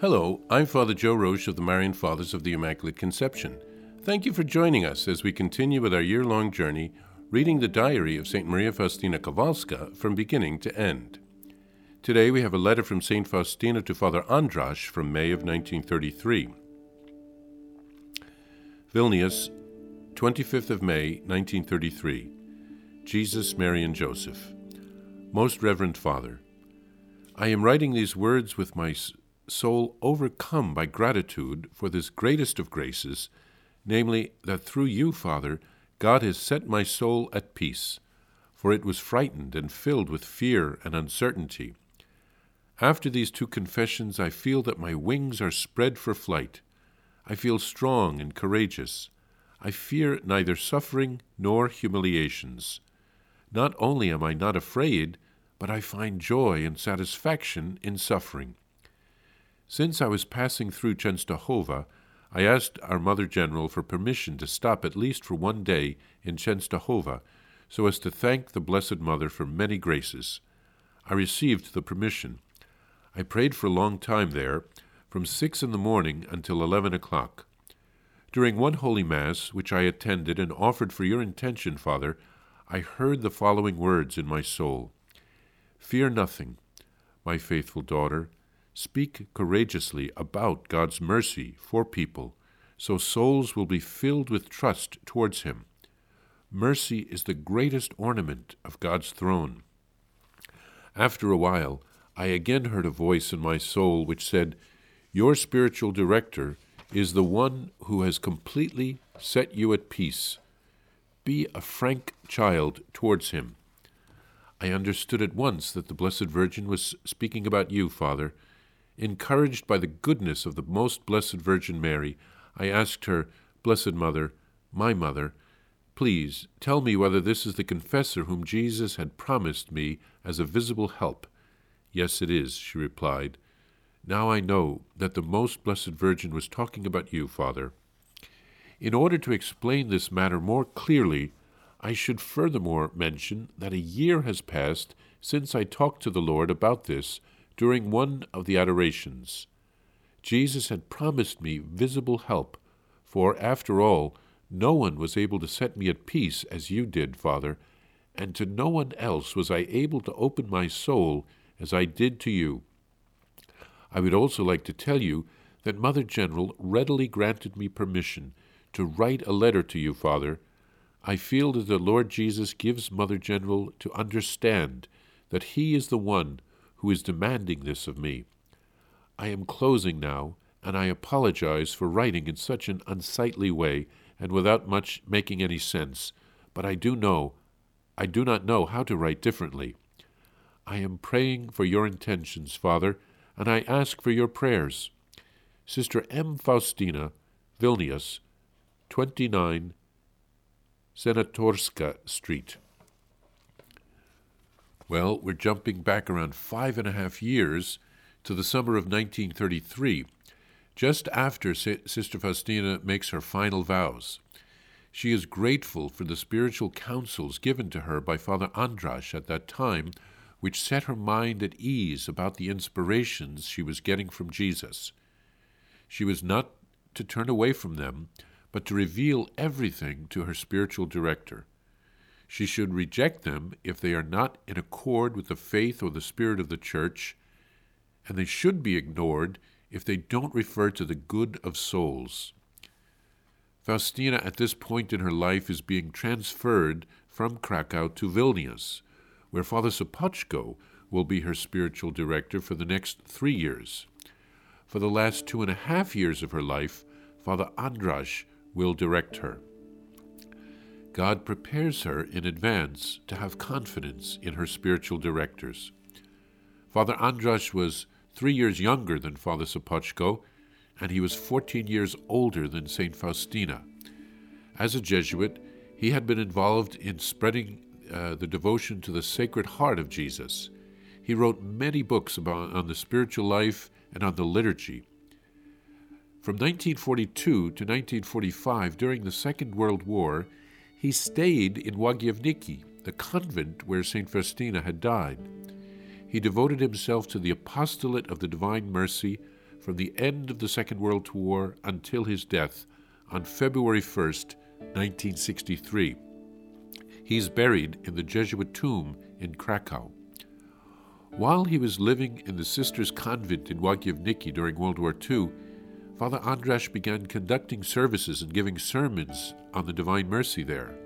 Hello, I'm Father Joe Roesch of the Marian Fathers of the Immaculate Conception. Thank you for joining us as we continue with our year long journey reading the diary of St. Maria Faustina Kowalska from beginning to end. Today we have a letter from St. Faustina to Father Andrasz from May of 1933. Vilnius, 25th of May, 1933. Jesus, Mary, and Joseph. Most Reverend Father, I am writing these words with my soul overcome by gratitude for this greatest of graces, namely, that through you, Father, God has set my soul at peace, for it was frightened and filled with fear and uncertainty. After these two confessions, I feel that my wings are spread for flight. I feel strong and courageous. I fear neither suffering nor humiliations. Not only am I not afraid, but I find joy and satisfaction in suffering. Since I was passing through Czestochowa, I asked our Mother General for permission to stop at least for one day in Czestochowa, so as to thank the Blessed Mother for many graces. I received the permission. I prayed for a long time there, from six in the morning until eleven o'clock. During one Holy Mass, which I attended and offered for your intention, Father, I heard the following words in my soul Fear nothing, my faithful daughter. Speak courageously about God's mercy for people, so souls will be filled with trust towards Him. Mercy is the greatest ornament of God's throne. After a while, I again heard a voice in my soul which said, Your spiritual director is the one who has completely set you at peace. Be a frank child towards him. I understood at once that the Blessed Virgin was speaking about you, Father, Encouraged by the goodness of the most blessed Virgin Mary, I asked her, Blessed Mother, my mother, please tell me whether this is the confessor whom Jesus had promised me as a visible help. Yes, it is, she replied. Now I know that the most blessed Virgin was talking about you, Father. In order to explain this matter more clearly, I should furthermore mention that a year has passed since I talked to the Lord about this during one of the adorations. Jesus had promised me visible help, for, after all, no one was able to set me at peace as you did, Father, and to no one else was I able to open my soul as I did to you. I would also like to tell you that Mother General readily granted me permission to write a letter to you, Father. I feel that the Lord Jesus gives Mother General to understand that He is the one who is demanding this of me. I am closing now, and I apologize for writing in such an unsightly way and without much making any sense, but I do know, I do not know how to write differently. I am praying for your intentions, Father, and I ask for your prayers. Sister M. Faustina, Vilnius, 29 Senatorska Street. Well, we're jumping back around five and a half years to the summer of 1933, just after Sister Faustina makes her final vows. She is grateful for the spiritual counsels given to her by Father Andrasz at that time, which set her mind at ease about the inspirations she was getting from Jesus. She was not to turn away from them, but to reveal everything to her spiritual director. She should reject them if they are not in accord with the faith or the spirit of the Church, and they should be ignored if they don't refer to the good of souls. Faustina, at this point in her life, is being transferred from Krakow to Vilnius, where Father Sopoćko will be her spiritual director for the next three years. For the last two and a half years of her life, Father Andrasz will direct her. God prepares her in advance to have confidence in her spiritual directors. Father Andrasz was three years younger than Father Sopoćko, and he was 14 years older than St. Faustina. As a Jesuit, he had been involved in spreading uh, the devotion to the Sacred Heart of Jesus. He wrote many books about, on the spiritual life and on the liturgy. From 1942 to 1945, during the Second World War, he stayed in Łagiewniki, the convent where St. Faustina had died. He devoted himself to the apostolate of the Divine Mercy, from the end of the Second World War until his death on February 1st, 1963. He's buried in the Jesuit tomb in Krakow. While he was living in the Sisters' Convent in Łagiewniki during World War II, Father Andrasz began conducting services and giving sermons on the Divine Mercy there.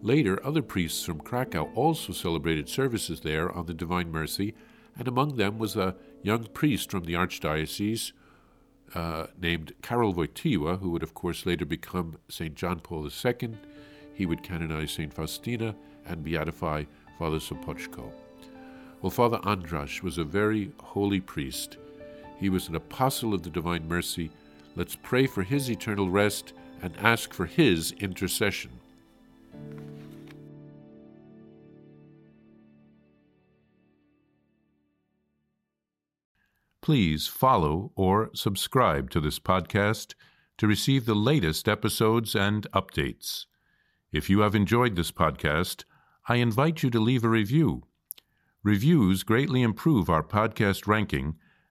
Later, other priests from Krakow also celebrated services there on the Divine Mercy, and among them was a young priest from the Archdiocese uh, named Karol Wojtyła, who would, of course, later become St. John Paul II. He would canonize St. Faustina and beatify Father Sopoćko. Well, Father Andrasz was a very holy priest. He was an apostle of the Divine Mercy. Let's pray for his eternal rest and ask for his intercession. Please follow or subscribe to this podcast to receive the latest episodes and updates. If you have enjoyed this podcast, I invite you to leave a review. Reviews greatly improve our podcast ranking